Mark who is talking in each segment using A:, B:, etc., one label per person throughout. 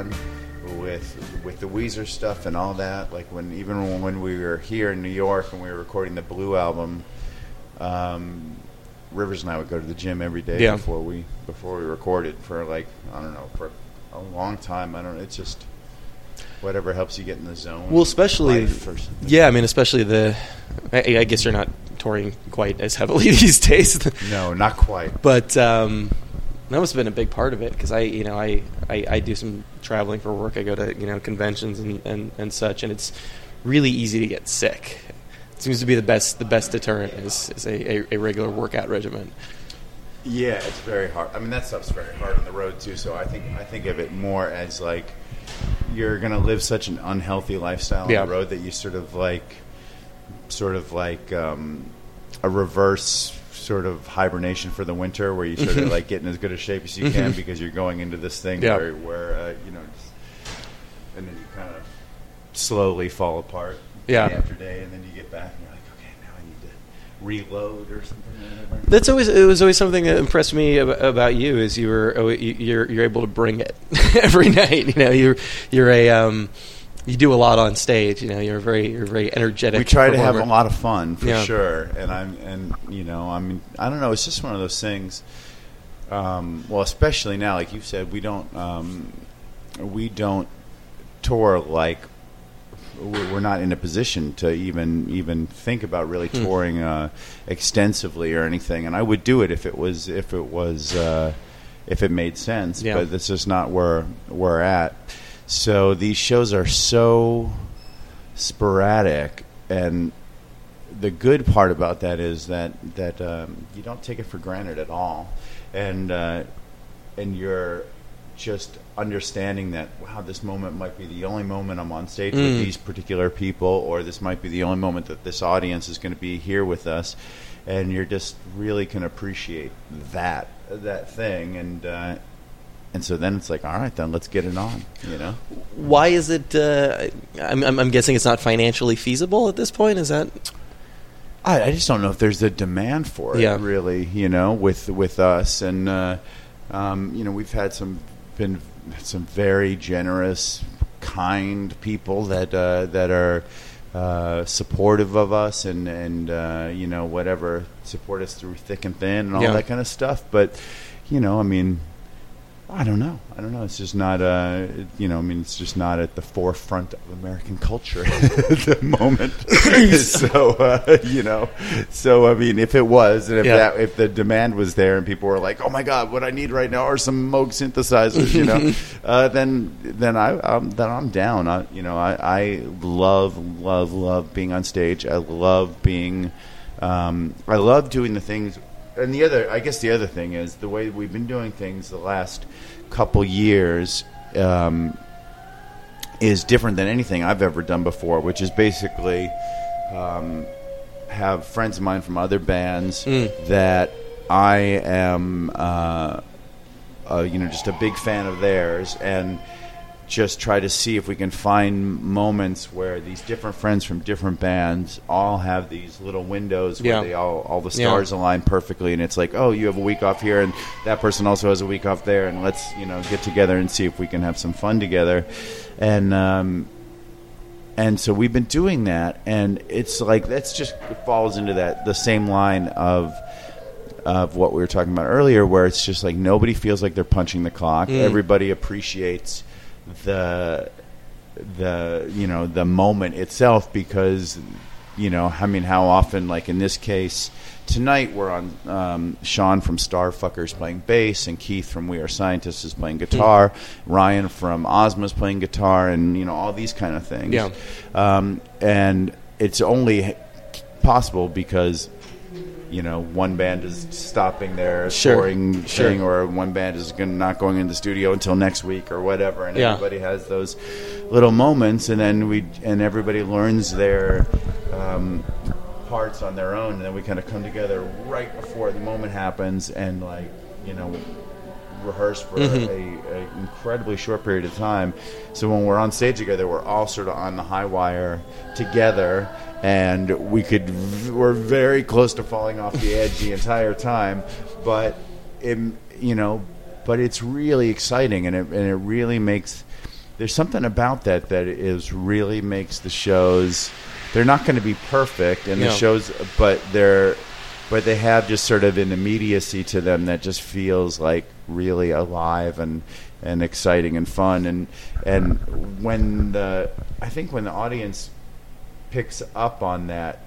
A: especially super early on with with the Weezer stuff and all that. Like when even when we were here in New York and we were recording the Blue album, um, Rivers and I would go to the gym every day
B: Yeah.
A: before we before we recorded for like I don't know for a long time. I don't. It's just whatever helps you get in the zone.
B: Well, especially yeah. I mean, especially the. I, I guess you're not touring quite as heavily these days,
A: No, not quite.
B: but um, that must have been a big part of it because I, you know, I, I, I do some traveling for work. I go to you know conventions and, and, and such, and it's really easy to get sick. It seems to be the best the best deterrent is, is a, a, a regular workout regimen.
A: Yeah, it's very hard. I mean, that stuff's very hard on the road too. So I think I think of it more as like you're gonna live such an unhealthy lifestyle on
B: Yeah.
A: the road that you sort of like, sort of like um, a reverse sort of hibernation for the winter, where you sort of like get in as good a shape as you can because you're going into this thing
B: Yeah.
A: where, where uh, you know, and then you kind of slowly fall apart
B: Yeah.
A: day after day, and then you get back and you're like, okay, now I need to reload or something. or.
B: That's always it was always something that impressed me ab- about you is you were you- you're you're able to bring it every night. You know, you're you're a um, you do a lot on stage. You know, you're very you're very energetic.
A: we try to have a lot of fun for
B: Yeah.
A: sure and i'm and you know i mean i don't know it's just one of those things um, well especially now like you said we don't um, we don't tour like we're not in a position to even even think about really
B: Hmm.
A: touring uh, extensively or anything and i would do it if it was if it was uh, if it made sense
B: Yeah.
A: but that's just not where we're at so these shows are so sporadic and the good part about that is that that um, you don't take it for granted at all, and uh, and you're just understanding that wow, this moment might be the only moment I'm on stage with
B: Mm.
A: these particular people, or this might be the only moment that this audience is going to be here with us, and you're just really can appreciate that that thing, and uh, and so then it's like, all right, then let's get it on, you know.
B: Why is it? Uh, I'm, I'm I'm guessing it's not financially feasible at this point. Is that?
A: I, I just don't know if there's a demand for it,
B: Yeah.
A: really. You know, with with us, and uh, um, you know, we've had some been some very generous, kind people that uh, that are uh, supportive of us, and and uh, you know, whatever support us through thick and thin, and all
B: Yeah.
A: that kind of stuff. But you know, I mean. I don't know. I don't know. It's just not, uh, you know. I mean, it's just not at the forefront of American culture at the moment. so, uh, you know, so I mean, if it was, and if
B: Yeah.
A: that, if the demand was there, and people were like, "Oh my God, what I need right now are some Moog synthesizers," you know, uh, then then I um, then I'm down. I, you know, I, I love love love being on stage. I love being, um, I love doing the things and the other, I guess, the other thing is the way we've been doing things the last couple years um, is different than anything I've ever done before, which is basically um, have friends of mine from other bands
B: Mm.
A: that I am, uh, uh, you know, just a big fan of theirs, and just try to see if we can find moments where these different friends from different bands all have these little windows where
B: Yeah.
A: they all all the
B: Yeah.
A: stars align perfectly, and it's like, oh, you have a week off here, and that person also has a week off there, and let's you know get together and see if we can have some fun together, and um, and so we've been doing that, and it's like that's just falls into that the same line of of what we were talking about earlier, where it's just like nobody feels like they're punching the clock.
B: Mm.
A: Everybody appreciates the the you know the moment itself because you know I mean how often like in this case tonight we're on um, Sean from Starfuckers playing bass and Keith from We Are Scientists is playing guitar. Ryan from Ozma is playing guitar and you know all these kind of things.
B: Yeah.
A: um, and it's only possible because you know one band is stopping their
B: Sure.
A: touring
B: Sure.
A: thing or one band is gonna, not going in the studio until next week or whatever and
B: Yeah.
A: everybody has those little moments and then we and everybody learns their um, parts on their own and then we kind of come together right before the moment happens and like you know rehearse for
B: Mhm.
A: a, a incredibly short period of time so when we're on stage together we're all sort of on the high wire together and we could we're very close to falling off the edge the entire time but it, you know but it's really exciting, and it and it really makes. There's something about that that is really makes the shows. They're not going to be perfect, and
B: Yeah.
A: the shows, but they're, but they have just sort of an immediacy to them that just feels like really alive and and exciting and fun, and and when the I think when the audience picks up on that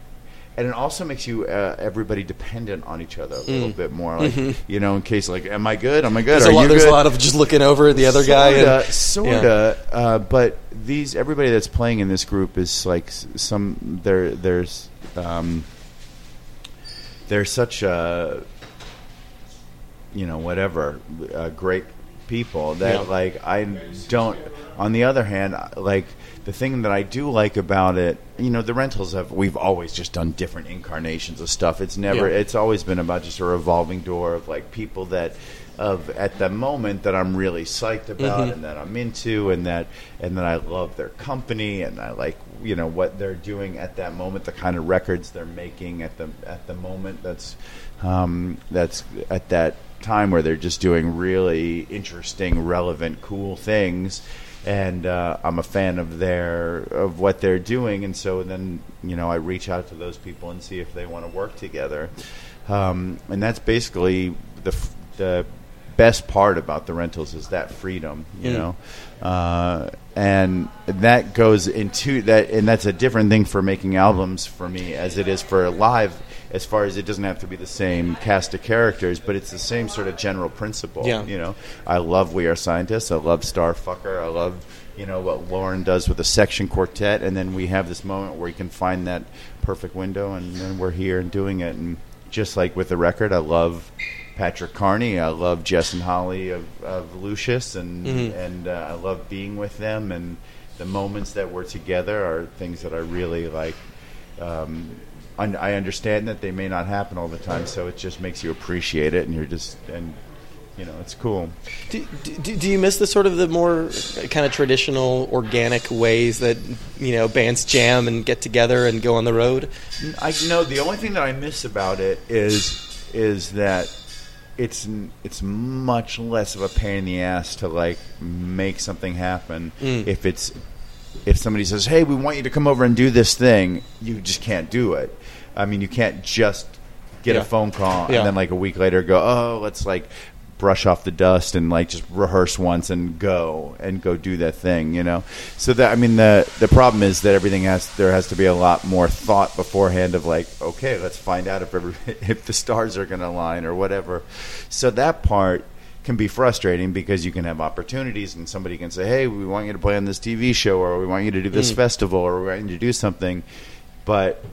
A: and it also makes you uh, everybody dependent on each other a little bit more like you know in case like am i good am i good
B: Mm. Mm-hmm. There's,
A: Are
B: a lot, there's
A: good?
B: a lot of just looking over at the other guy.
A: sorta,
B: And,
A: sorta uh, but these everybody that's playing in this group is like some there there's um there's such a you know whatever uh, great people that
B: Yeah.
A: like I don't. On the other hand, like the thing that I do like about it, you know, the rentals have we've always just done different incarnations of stuff. It's never.
B: Yeah.
A: It's always been about just a revolving door of like people that. Of at the moment that I'm really psyched about
B: Mhm.
A: and that I'm into and that and that I love their company and I like you know what they're doing at that moment the kind of records they're making at the at the moment that's um, that's at that time where they're just doing really interesting, relevant, cool things. And uh, I'm a fan of their of what they're doing, and so then you know I reach out to those people and see if they want to work together, um, and that's basically the f- the best part about the rentals is that freedom, you
B: Mm.
A: know, uh, and that goes into that, and that's a different thing for making albums for me as it is for live. As far as it doesn't have to be the same cast of characters, but it's the same sort of general principle.
B: Yeah.
A: You know, I love We Are Scientists. I love Starfucker. I love you know what Lauren does with the section quartet, and then we have this moment where you can find that perfect window, and then we're here and doing it. And just like with the record, I love Patrick Carney. I love Jess and Holly of, of Lucius, and
B: Mhm.
A: and uh, I love being with them. And the moments that we're together are things that I really like. Um, I understand that they may not happen all the time, so it just makes you appreciate it, and you're just and you know it's cool.
B: Do, do, do you miss the sort of the more kind of traditional, organic ways that you know bands jam and get together and go on the road?
A: I know the only thing that I miss about it is is that it's it's much less of a pain in the ass to like make something happen
B: Mm.
A: if it's if somebody says, "Hey, we want you to come over and do this thing," you just can't do it. I mean, you can't just get
B: Yeah.
A: a phone call
B: Yeah.
A: and then like a week later go, "Oh, let's like brush off the dust and like just rehearse once and go and go do that thing," you know. So that I mean the the problem is that everything has there has to be a lot more thought beforehand of like, okay, let's find out if every, if the stars are going to align or whatever. So that part can be frustrating because you can have opportunities and somebody can say, "Hey, we want you to play on this TV show, or we want you to do this
B: Mm.
A: festival, or we want you to do something," but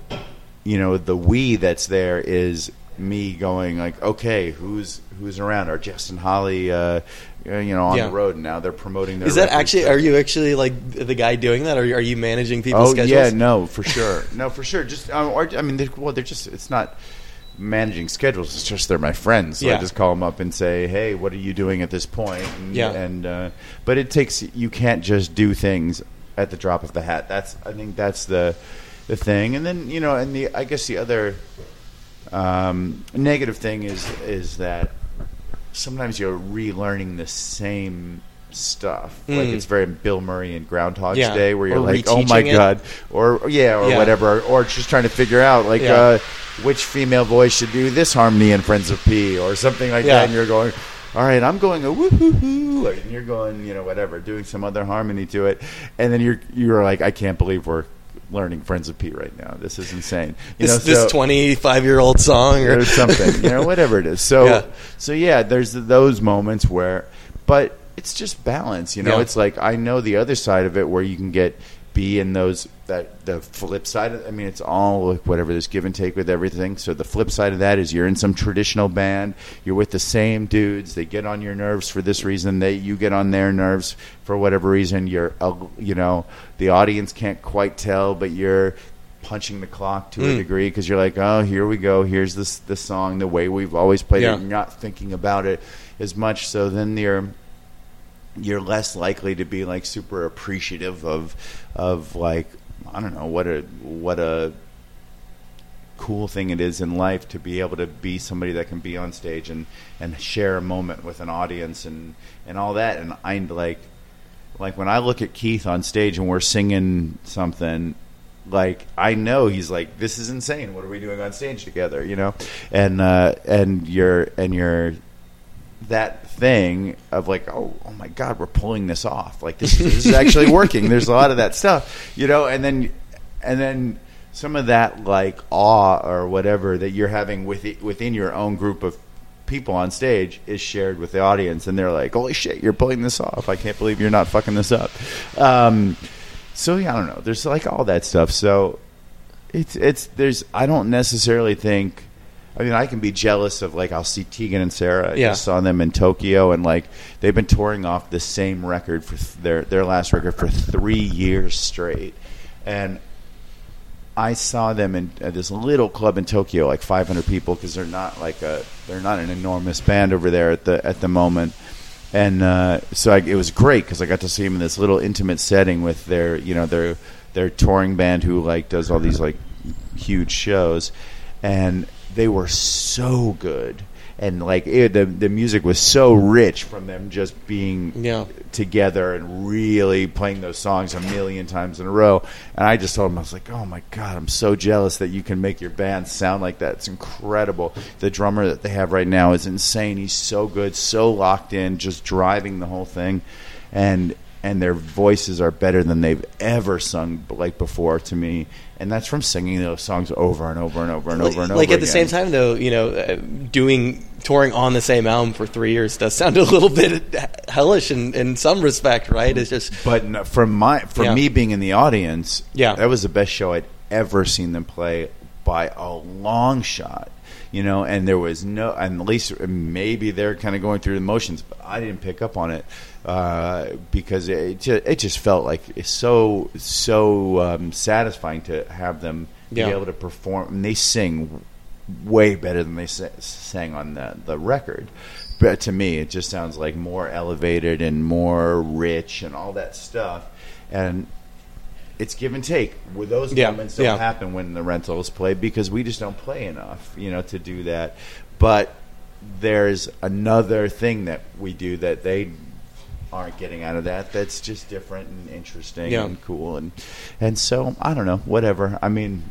A: you know, the we that's there is me going like, "Okay, who's who's around?" Or Jess and Holly, uh, you know, on
B: Yeah.
A: the road now they're promoting their.
B: Is that actually? Are you actually like the guy doing that, or are you managing people's
A: Oh
B: schedules?
A: yeah, no, for sure, no, for sure. Just, um, or, I mean, they, well, they're just. It's not managing schedules. It's just they're my friends. So
B: Yeah.
A: I just call them up and say, "Hey, what are you doing at this point?" And,
B: Yeah.
A: and uh, but it takes. You can't just do things at the drop of the hat. That's. I think that's the the thing. And then you know, and the I guess the other um, negative thing is is that sometimes you're relearning the same stuff. Like
B: Mm.
A: it's very Bill Murray and Groundhog's
B: Yeah.
A: Day, where you're
B: Or
A: like, "Oh my
B: it.
A: god," or yeah, or
B: Yeah.
A: whatever, or just trying to figure out like
B: Yeah.
A: uh, which female voice should do this harmony in Friends of P, or something like that. And you're going, "All right, I'm going a woohoo," and you're going, you know, whatever, doing some other harmony to it, and then you're you're like, "I can't believe we're." Learning Friends of P right now. This is insane. You
B: This
A: know,
B: this
A: so-
B: twenty five year old song or
A: or something, you know, whatever it is. So,
B: Yeah.
A: so yeah, there's those moments where, but it's just balance, you know.
B: Yeah.
A: It's like I know the other side of it where you can get be in those that the flip side. Of, I mean, it's all like whatever. There's give and take with everything. So the flip side of that is you're in some traditional band. You're with the same dudes. They get on your nerves for this reason. They you get on their nerves for whatever reason. You're you know the audience can't quite tell, but you're punching the clock to a
B: Mm.
A: degree because you're like, oh, here we go. Here's this the song the way we've always played
B: Yeah.
A: it. You're not thinking about it as much. So then you're you're less likely to be like super appreciative of of like I don't know what a what a cool thing it is in life to be able to be somebody that can be on stage and and share a moment with an audience and and all that. And I like like when I look at Keith on stage and we're singing something like I know he's like this is insane. What are we doing on stage together? You know, and uh, and you're and you're that thing of like oh oh my god we're pulling this off like this, this is actually working. There's a lot of that stuff, you know, and then and then some of that like awe or whatever that you're having with within your own group of people on stage is shared with the audience, and they're like, "Holy shit, you're pulling this off! I can't believe you're not fucking this up." Um, so yeah, I don't know. There's like all that stuff. So it's it's there's I don't necessarily think. I mean, I can be jealous of like I'll see Tegan and Sarah. I
B: Yeah.
A: just saw them in Tokyo, and like they've been touring off the same record for th- their their last record for three years straight, and I saw them in at this little club in Tokyo, like 500 people, because they're not like a they're not an enormous band over there at the at the moment. And uh, so I, it was great because I got to see them in this little intimate setting with their you know their their touring band who like does all these like huge shows, and they were so good. And like it, the the music was so rich from them just being
B: Yeah.
A: together and really playing those songs a million times in a row. And I just told him, I was like, oh my God, I'm so jealous that you can make your band sound like that. It's incredible. The drummer that they have right now is insane. He's so good, so locked in, just driving the whole thing. And and their voices are better than they've ever sung like before to me. And that's from singing those songs over and over and over and over and over.
B: like at the
A: again.
B: same time though you know uh, doing touring on the same album for three years does sound a little bit hellish in, in some respect right it's just
A: But no, from my from
B: Yeah.
A: me being in the audience,
B: Yeah.
A: that was the best show I'd ever seen them play by a long shot. You know, and there was no, and at least maybe they're kind of going through the motions, but I didn't pick up on it uh, because it just, it just felt like it's so so um, satisfying to have them
B: Yeah.
A: be able to perform. And they sing way better than they sa- sang on the the record. But to me, it just sounds like more elevated and more rich and all that stuff. And it's give and take. With those
B: Yeah,
A: moments don't
B: yeah.
A: happen when the rentals play because we just don't play enough, you know, to do that. But there's another thing that we do that they aren't getting out of that that's just different and interesting
B: Yeah.
A: and cool and and so I don't know whatever I mean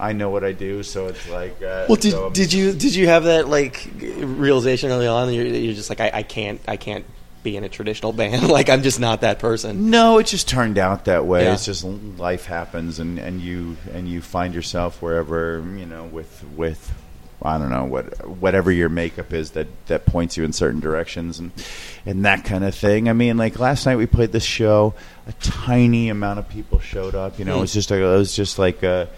A: I know what I do so it's like uh,
B: well did,
A: so
B: did you did you have that like realization early on you're, you're just like I, I can't I can't be in a traditional band like I'm just not that person
A: No, it just turned out that way.
B: Yeah.
A: It's just life happens, and, and you and you find yourself wherever you know with with I don't know what whatever your makeup is that that points you in certain directions and and that kind of thing. I mean, like last night we played this show, a tiny amount of people showed up. You know, it was
B: Mm.
A: just a, it was just like a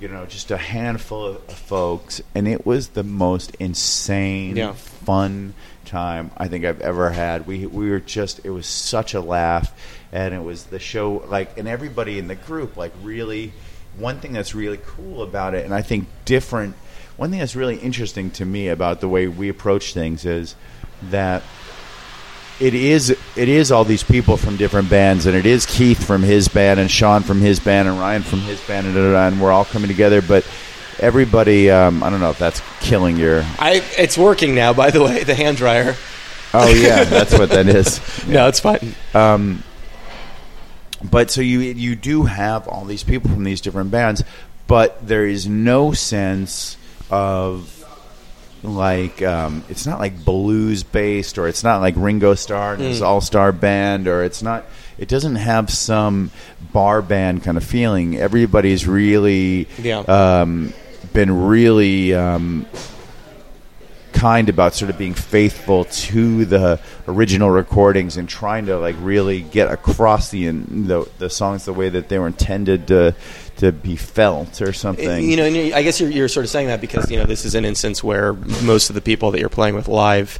A: you know just a handful of folks, and it was the most insane
B: Yeah.
A: Fun time I think I've ever had. We we were just it was such a laugh, and it was the show like and everybody in the group like really. One thing that's really cool about it, and I think different. One thing that's really interesting to me about the way we approach things is that it is it is all these people from different bands, and it is Keith from his band, and Sean from his band, and Ryan from his band, and, and we're all coming together. But everybody, um, I don't know if that's killing your.
B: I it's working now by the way the hand dryer
A: Oh yeah, that's what that is.
B: no it's fine
A: Um, but so you you do have all these people from these different bands, but there is no sense of like um, it's not like blues based or it's not like Ringo Starr and his
B: Mm.
A: all star band or it's not it doesn't have some bar band kind of feeling. Everybody's really
B: Yeah.
A: um, been really um, kind about sort of being faithful to the original recordings and trying to like really get across the the, the songs the way that they were intended to to be felt or something.
B: You know, and I guess you're, you're sort of saying that because you know this is an instance where most of the people that you're playing with live,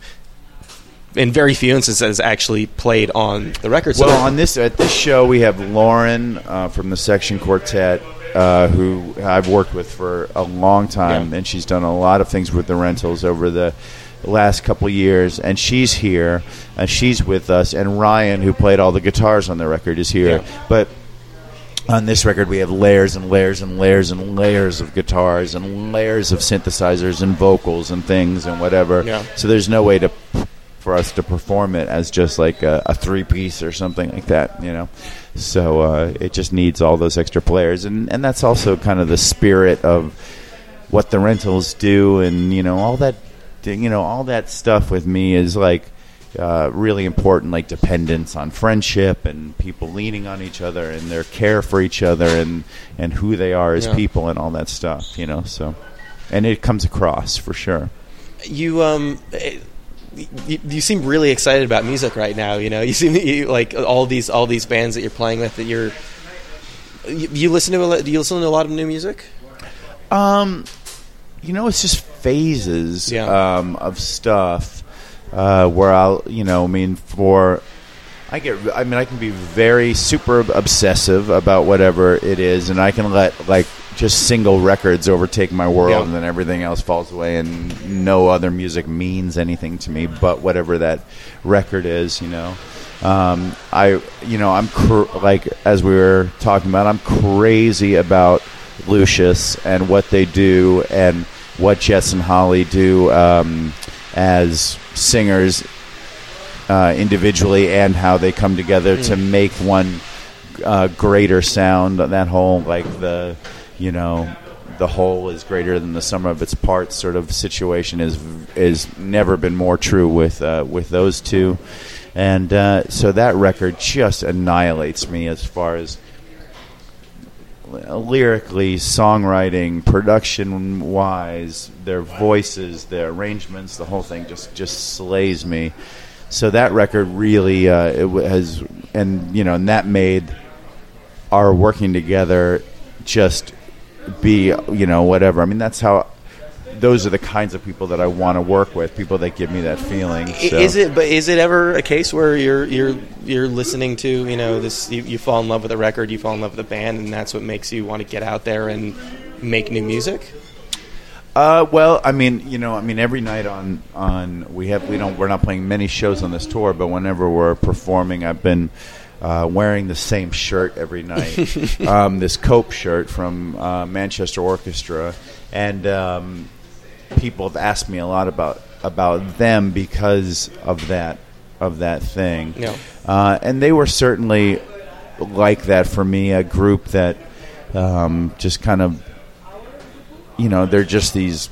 B: in very few instances, actually played on the record. So
A: well, on this at this show we have Lauren uh, from the Section Quartet. Uh, who I've worked with for a long time,
B: Yeah.
A: and she's done a lot of things with the rentals over the last couple years. And she's here, and she's with us. And Ryan, who played all the guitars on the record, is here.
B: Yeah.
A: But on this record we have layers and layers and layers and layers of guitars and layers of synthesizers and vocals and things and whatever.
B: Yeah.
A: So there's no way to for us to perform it as just like a, a three piece or something like that, you know. So uh, it just needs all those extra players, and and that's also kind of the spirit of what the rentals do, and you know all that, you know all that stuff with me is like uh, really important, like dependence on friendship and people leaning on each other and their care for each other and and who they are as
B: Yeah.
A: people and all that stuff, you know. So, and it comes across for sure.
B: You um. You, you seem really excited about music right now. You know, you seem you, like all these all these bands that you're playing with. That you're, you, you listen to. A, lot- do you listen to a lot of new music?
A: Um, you know, it's just phases
B: Yeah.
A: um, of stuff uh, where I'll, you know, I mean, for I get, I mean, I can be very super obsessive about whatever it is, and I can let like just single records overtake my world,
B: Yeah.
A: and then everything else falls away, and no other music means anything to me but whatever that record is, you know. Um, I, you know, I'm cr- like as we were talking about, I'm crazy about Lucius and what they do and what Jess and Holly do um, as singers uh, individually and how they come together to make one uh, greater sound. That whole like the you know the whole is greater than the sum of its parts sort of situation is is never been more true with uh, with those two, and uh, so that record just annihilates me as far as lyrically, songwriting, production wise, their voices, their arrangements, the whole thing just just slays me. So that record really uh, it w- has, and you know, and that made our working together just be you know whatever. I mean, that's how. Those are the kinds of people that I want to work with. People that give me that feeling. So-
B: Is it? But is it ever a case where you're you're you're listening to you know this? You, you fall in love with a record, you fall in love with a band, and that's what makes you want to get out there and make new music.
A: Uh, well, I mean, you know, I mean, every night on on we have we don't we're not playing many shows on this tour, but whenever we're performing, I've been uh, wearing the same shirt every night. um, this Cope shirt from uh, Manchester Orchestra, and um, people have asked me a lot about about them because of that of that thing.
B: Yeah.
A: Uh, and they were certainly like that for me, a group that um, just kind of you know, they're just these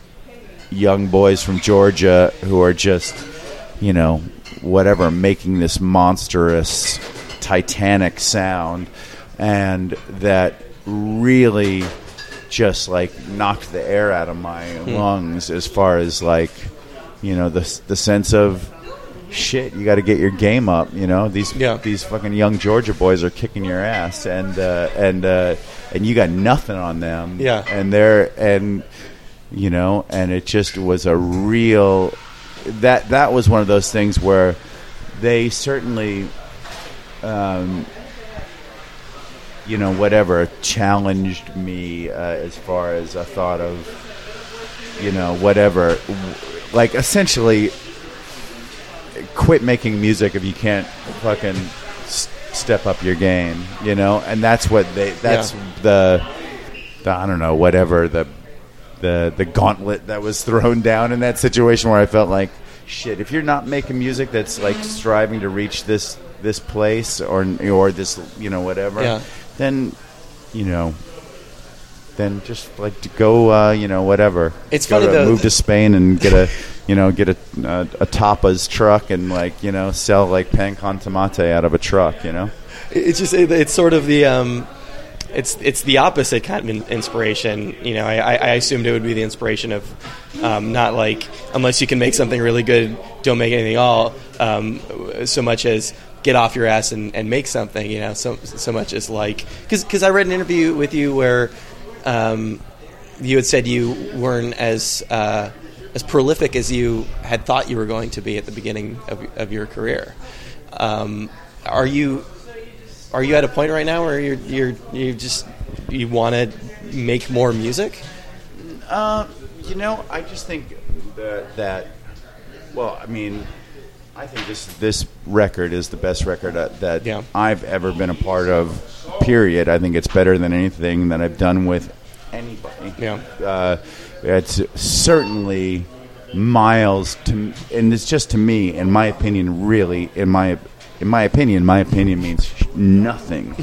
A: young boys from Georgia who are just, you know, whatever, making this monstrous, titanic sound, and that really just like knocked the air out of my lungs as far as like, you know, the the sense of shit. You got to get your game up. You know, these
B: Yeah.
A: these fucking young Georgia boys are kicking your ass, and uh, and uh, and you got nothing on them.
B: Yeah.
A: and they're and you know, and it just was a real that that was one of those things where they certainly. Um, you know, whatever challenged me uh, as far as a thought of, you know, whatever, like essentially, quit making music if you can't fucking step up your game, you know, and that's what they. That's the, the I don't know, whatever the, the the gauntlet that was thrown down in that situation where I felt like, shit, if you're not making music that's like striving to reach this this place or or this you know whatever,
B: Yeah.
A: then you know. Then just like to go, uh, you know, whatever.
B: It's
A: Go
B: funny,
A: to-
B: though,
A: Move to Spain and get a, you know, get a a, a tapas truck and like you know sell like pan con tomate out of a truck. You know.
B: It's just it- it's sort of the um, it's it's the opposite kind of inspiration. You know, I, I, I assumed it would be the inspiration of um, not like unless you can make something really good, don't make anything at all. Um, so much as get off your ass and, and make something. You know, so so much as like because I read an interview with you where um, you had said you weren't as uh, as prolific as you had thought you were going to be at the beginning of, of your career. Um, are you are you at a point right now where you're you're you just you want to make more music?
A: Uh, you know, I just think that that. Well, I mean, I think this this record is the best record that, that
B: Yeah.
A: I've ever been a part of. Period. I think it's better than anything that I've done with anybody.
B: Yeah.
A: Uh, it's certainly miles to, and it's just to me, in my opinion, really, in my in my opinion, my opinion means nothing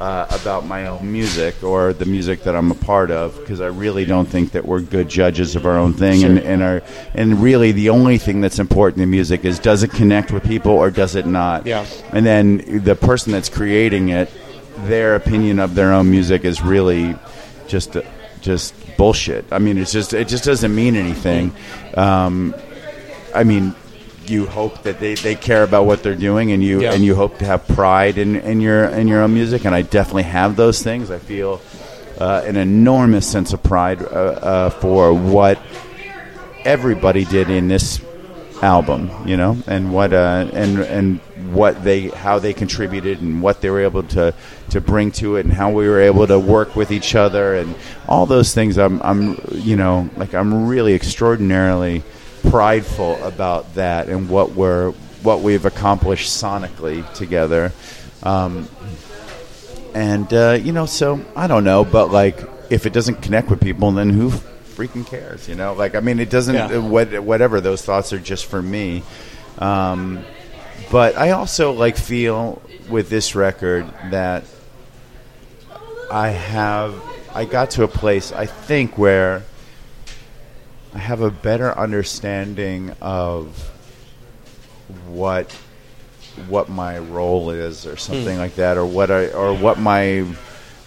A: uh, about my own music or the music that I'm a part of because I really don't think that we're good judges of our own thing. And, and our and really the only thing that's important in music is does it connect with people or does it not?
B: Yeah.
A: and then the person that's creating it their opinion of their own music is really just just bullshit. I mean it's just it just doesn't mean anything. Um, I mean, you hope that they, they care about what they're doing, and you
B: Yeah.
A: and you hope to have pride in, in your in your own music. And I definitely have those things. I feel uh, an enormous sense of pride uh, uh, for what everybody did in this album, you know, and what uh, and and what they how they contributed and what they were able to to bring to it and how we were able to work with each other and all those things. I'm I'm you know like I'm really extraordinarily prideful about that and what we're what we've accomplished sonically together. Um, and uh, you know, so I don't know, but like if it doesn't connect with people, then who freaking cares? You know, like I mean, it doesn't.
B: Yeah.
A: uh, What, whatever those thoughts are just for me. Um, but I also like feel with this record that I have I got to a place I think where I have a better understanding of what what my role is or something hmm. like that or what I or what my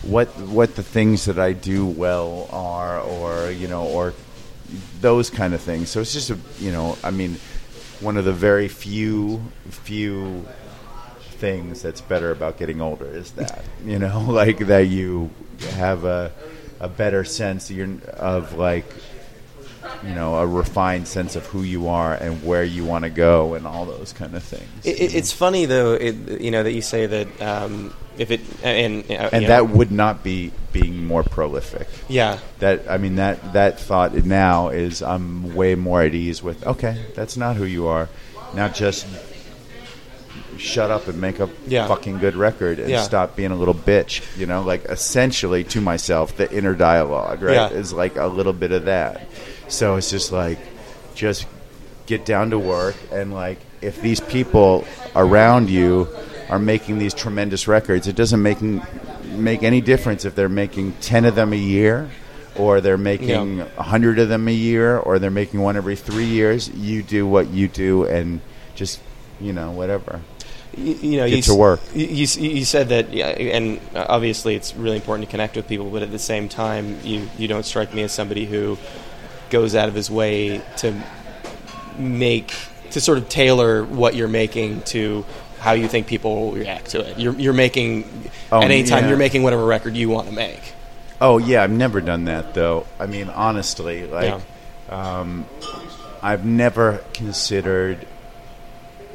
A: what what the things that I do well are or you know or those kind of things. So it's just a you know I mean one of the very few few things that's better about getting older is that you know like that you have a a better sense of like you know a refined sense of who you are and where you want to go and all those kind of things
B: It, it, it's funny though, it, you know, that you say that um, if it and uh,
A: and
B: you know,
A: that would not be being more prolific.
B: Yeah,
A: that I mean that that thought now is I'm way more at ease with okay that's not who you are. Now just shut up and make a
B: Yeah.
A: fucking good record and
B: Yeah.
A: stop being a little bitch you know like essentially to myself the inner dialogue right
B: Yeah.
A: is like a little bit of that so it's just like just get down to work and like if these people around you are making these tremendous records it doesn't make make any difference if they're making 10 of them a year or they're making
B: Yeah.
A: a 100 of them a year or they're making one every 3 years you do what you do and just you know whatever
B: you, you know,
A: Get
B: you,
A: to work.
B: You, you you said that, yeah, and obviously it's really important to connect with people, but at the same time, you you don't strike me as somebody who goes out of his way to make to sort of tailor what you're making to how you think people will react to it. You're you're making
A: Oh,
B: at any time
A: yeah.
B: you're making whatever record you want to make.
A: Oh yeah, I've never done that though. I mean, honestly, like
B: Yeah.
A: um, I've never considered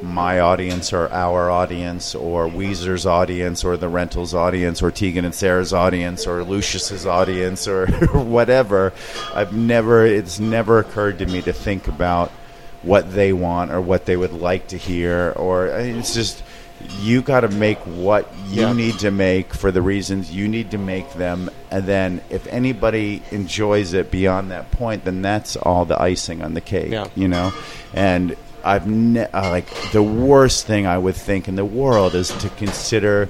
A: my audience or our audience or Weezer's audience or the Rentals audience or Tegan and Sarah's audience or Lucius's audience or whatever. I've never it's never occurred to me to think about what they want or what they would like to hear or it's just you got to make what you
B: Yeah.
A: need to make for the reasons you need to make them and then if anybody enjoys it beyond that point then that's all the icing on the cake
B: Yeah.
A: you know and i've ne- uh, like the worst thing i would think in the world is to consider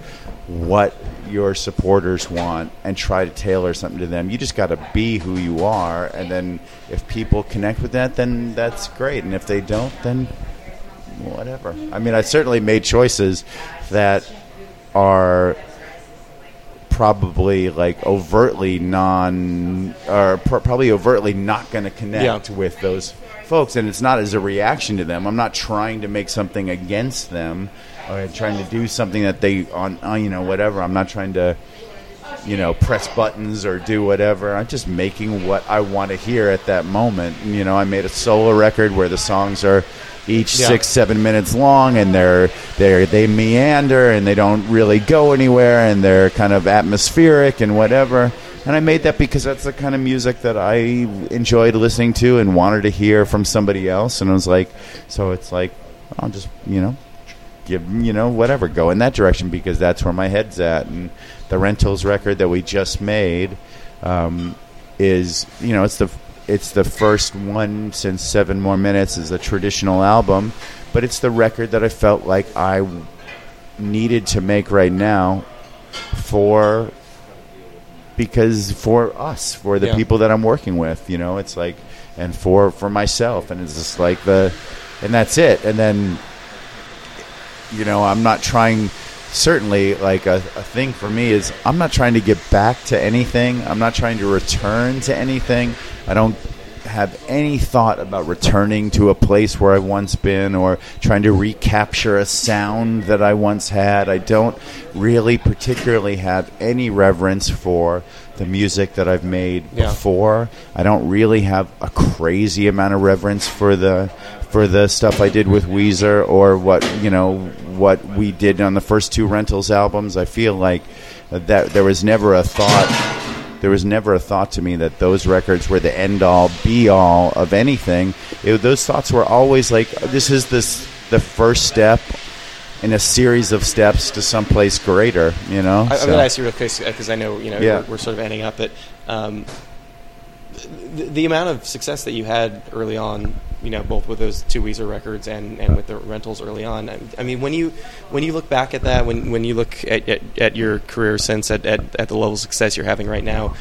A: what your supporters want and try to tailor something to them you just got to be who you are and then if people connect with that then that's great and if they don't then whatever. I mean, I certainly made choices that are probably like overtly non or pr- probably overtly not going to connect
B: Yeah.
A: with those folks and it's not as a reaction to them i'm not trying to make something against them or trying to do something that they on, on you know whatever i'm not trying to you know, press buttons or do whatever. I'm just making what I want to hear at that moment. And, you know, I made a solo record where the songs are each
B: Yeah.
A: six, seven minutes long, and they're they they meander and they don't really go anywhere, and they're kind of atmospheric and whatever. And I made that because that's the kind of music that I enjoyed listening to and wanted to hear from somebody else. And I was like, so it's like I'll just you know give you know whatever go in that direction because that's where my head's at and the rentals record that we just made um, is you know it's the it's the first one since seven more minutes is a traditional album but it's the record that i felt like i needed to make right now for because for us for the
B: Yeah.
A: people that i'm working with you know it's like and for for myself and it's just like the and that's it. And then you know i'm not trying certainly like a, a thing for me is i'm not trying to get back to anything. I'm not trying to return to anything. I don't have any thought about returning to a place where i've once been or trying to recapture a sound that i once had i don't really particularly have any reverence for the music that i've made
B: Yeah.
A: before i don't really have a crazy amount of reverence for the for the stuff I did with Weezer or what you know what we did on the first two Rentals albums. I feel like that there was never a thought. There was never a thought to me that those records were the end all, be all of anything. It, those thoughts were always like, this is this the first step in a series of steps to someplace greater. You know.
B: I, I'm
A: So-
B: going to ask you real quick because I know you know
A: Yeah.
B: we're, we're sort of ending up, but um, the, the amount of success that you had early on, you know, both with those two Weezer records and, and with the rentals early on. I, I mean, when you when you look back at that, when when you look at, at, at your career since at, at, at the level of success you're having right now.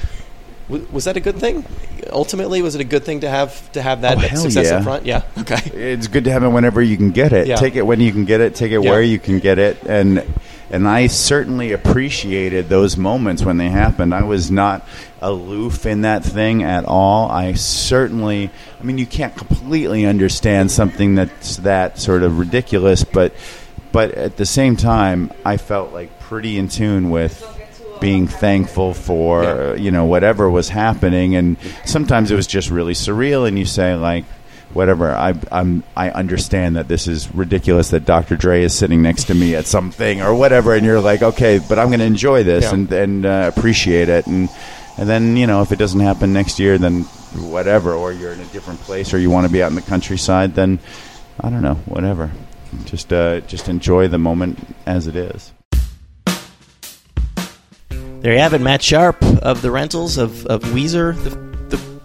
B: w- Was that a good thing? Ultimately, was it a good thing to have to have that
A: Oh,
B: success
A: yeah.
B: in front? Yeah. Okay.
A: it's good to have it whenever you can get it.
B: Yeah.
A: Take it when you can get it. Take it
B: Yeah.
A: where you can get it. And and I certainly appreciated those moments when they happened. I was not aloof in that thing at all. I certainly. I mean, you can't completely understand something that's that sort of ridiculous, but but at the same time, I felt like pretty in tune with being thankful for you know whatever was happening and sometimes it was just really surreal and you say like whatever I I'm I understand that this is ridiculous that Dr. Dre is sitting next to me at something or whatever and you're like okay but I'm going to enjoy this
B: Yeah.
A: and and uh, appreciate it and and then you know if it doesn't happen next year then whatever or you're in a different place or you want to be out in the countryside then I don't know whatever just uh, just enjoy the moment as it is
B: There you have it, Matt Sharp of the Rentals of, of Weezer, the, the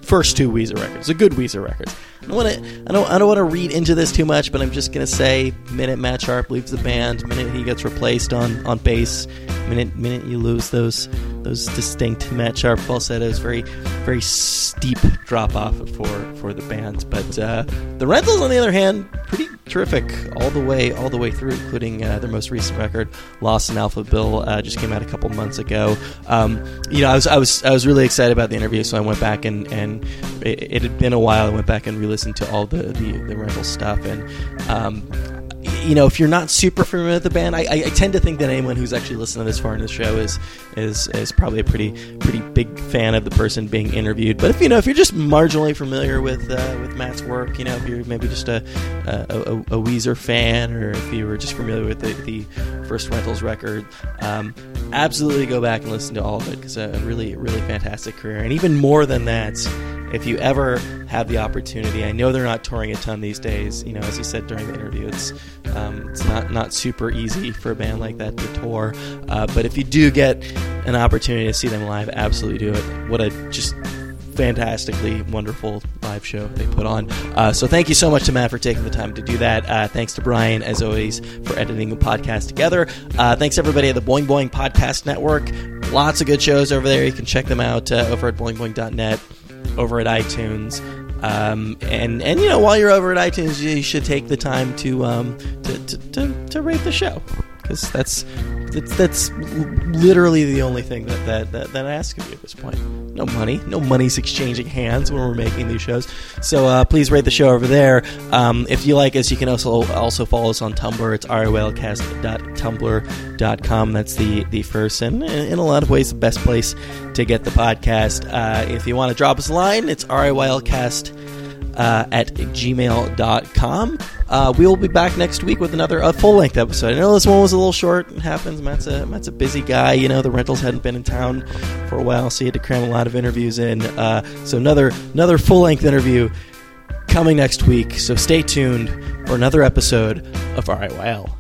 B: first two Weezer records, the good Weezer records. I don't want to I don't I don't want to read into this too much, but I'm just gonna say, minute Matt Sharp leaves the band, minute he gets replaced on, on bass, minute minute you lose those those distinct Matt Sharp falsettos, very very steep drop off for for the band. But uh, the Rentals, on the other hand, pretty terrific all the way all the way through, including uh, their most recent record, Lost in Alphaville, uh, just came out a couple months ago. Um, you know, I was I was I was really excited about the interview, so I went back and and it, it had been a while. I went back and re-listened to all the the, the rental stuff, and um, you know, if you're not super familiar with the band, I, I, I tend to think that anyone who's actually listened to this far in the show is is is probably a pretty pretty big fan of the person being interviewed. But if you know, if you're just marginally familiar with uh, with Matt's work, you know, if you're maybe just a a, a, a Weezer fan, or if you were just familiar with the, the first Rentals record, um, absolutely go back and listen to all of it because it's a really really fantastic career, and even more than that if you ever have the opportunity, I know they're not touring a ton these days. You know, as you said during the interview, it's um, it's not not super easy for a band like that to tour. Uh, but if you do get an opportunity to see them live, absolutely do it. What a just fantastically wonderful live show they put on. Uh, so thank you so much to Matt for taking the time to do that. Uh, thanks to Brian, as always, for editing the podcast together. Uh, thanks everybody at the Boing Boing Podcast Network. Lots of good shows over there. You can check them out uh, over at boingboing.net, over at iTunes. Um, and and you know while you're over at iTunes, you should take the time to um, to, to, to, to rate the show because that's that's that's literally the only thing that, that, that, that I ask of you at this point. No money, no money's exchanging hands when we're making these shows. So uh, please rate the show over there. Um, if you like us, you can also also follow us on Tumblr. It's riylcast.tumblr.com. That's the the first and in a lot of ways the best place to get the podcast. Uh, if you want to drop us a line, it's riylcast uh, at gmail.com. Uh, we will be back next week with another a full length episode. I know this one was a little short. It happens. Matt's a, Matt's a busy guy. You know, the rentals hadn't been in town for a while, so he had to cram a lot of interviews in. Uh, so another another full length interview coming next week. So stay tuned for another episode of RIYL.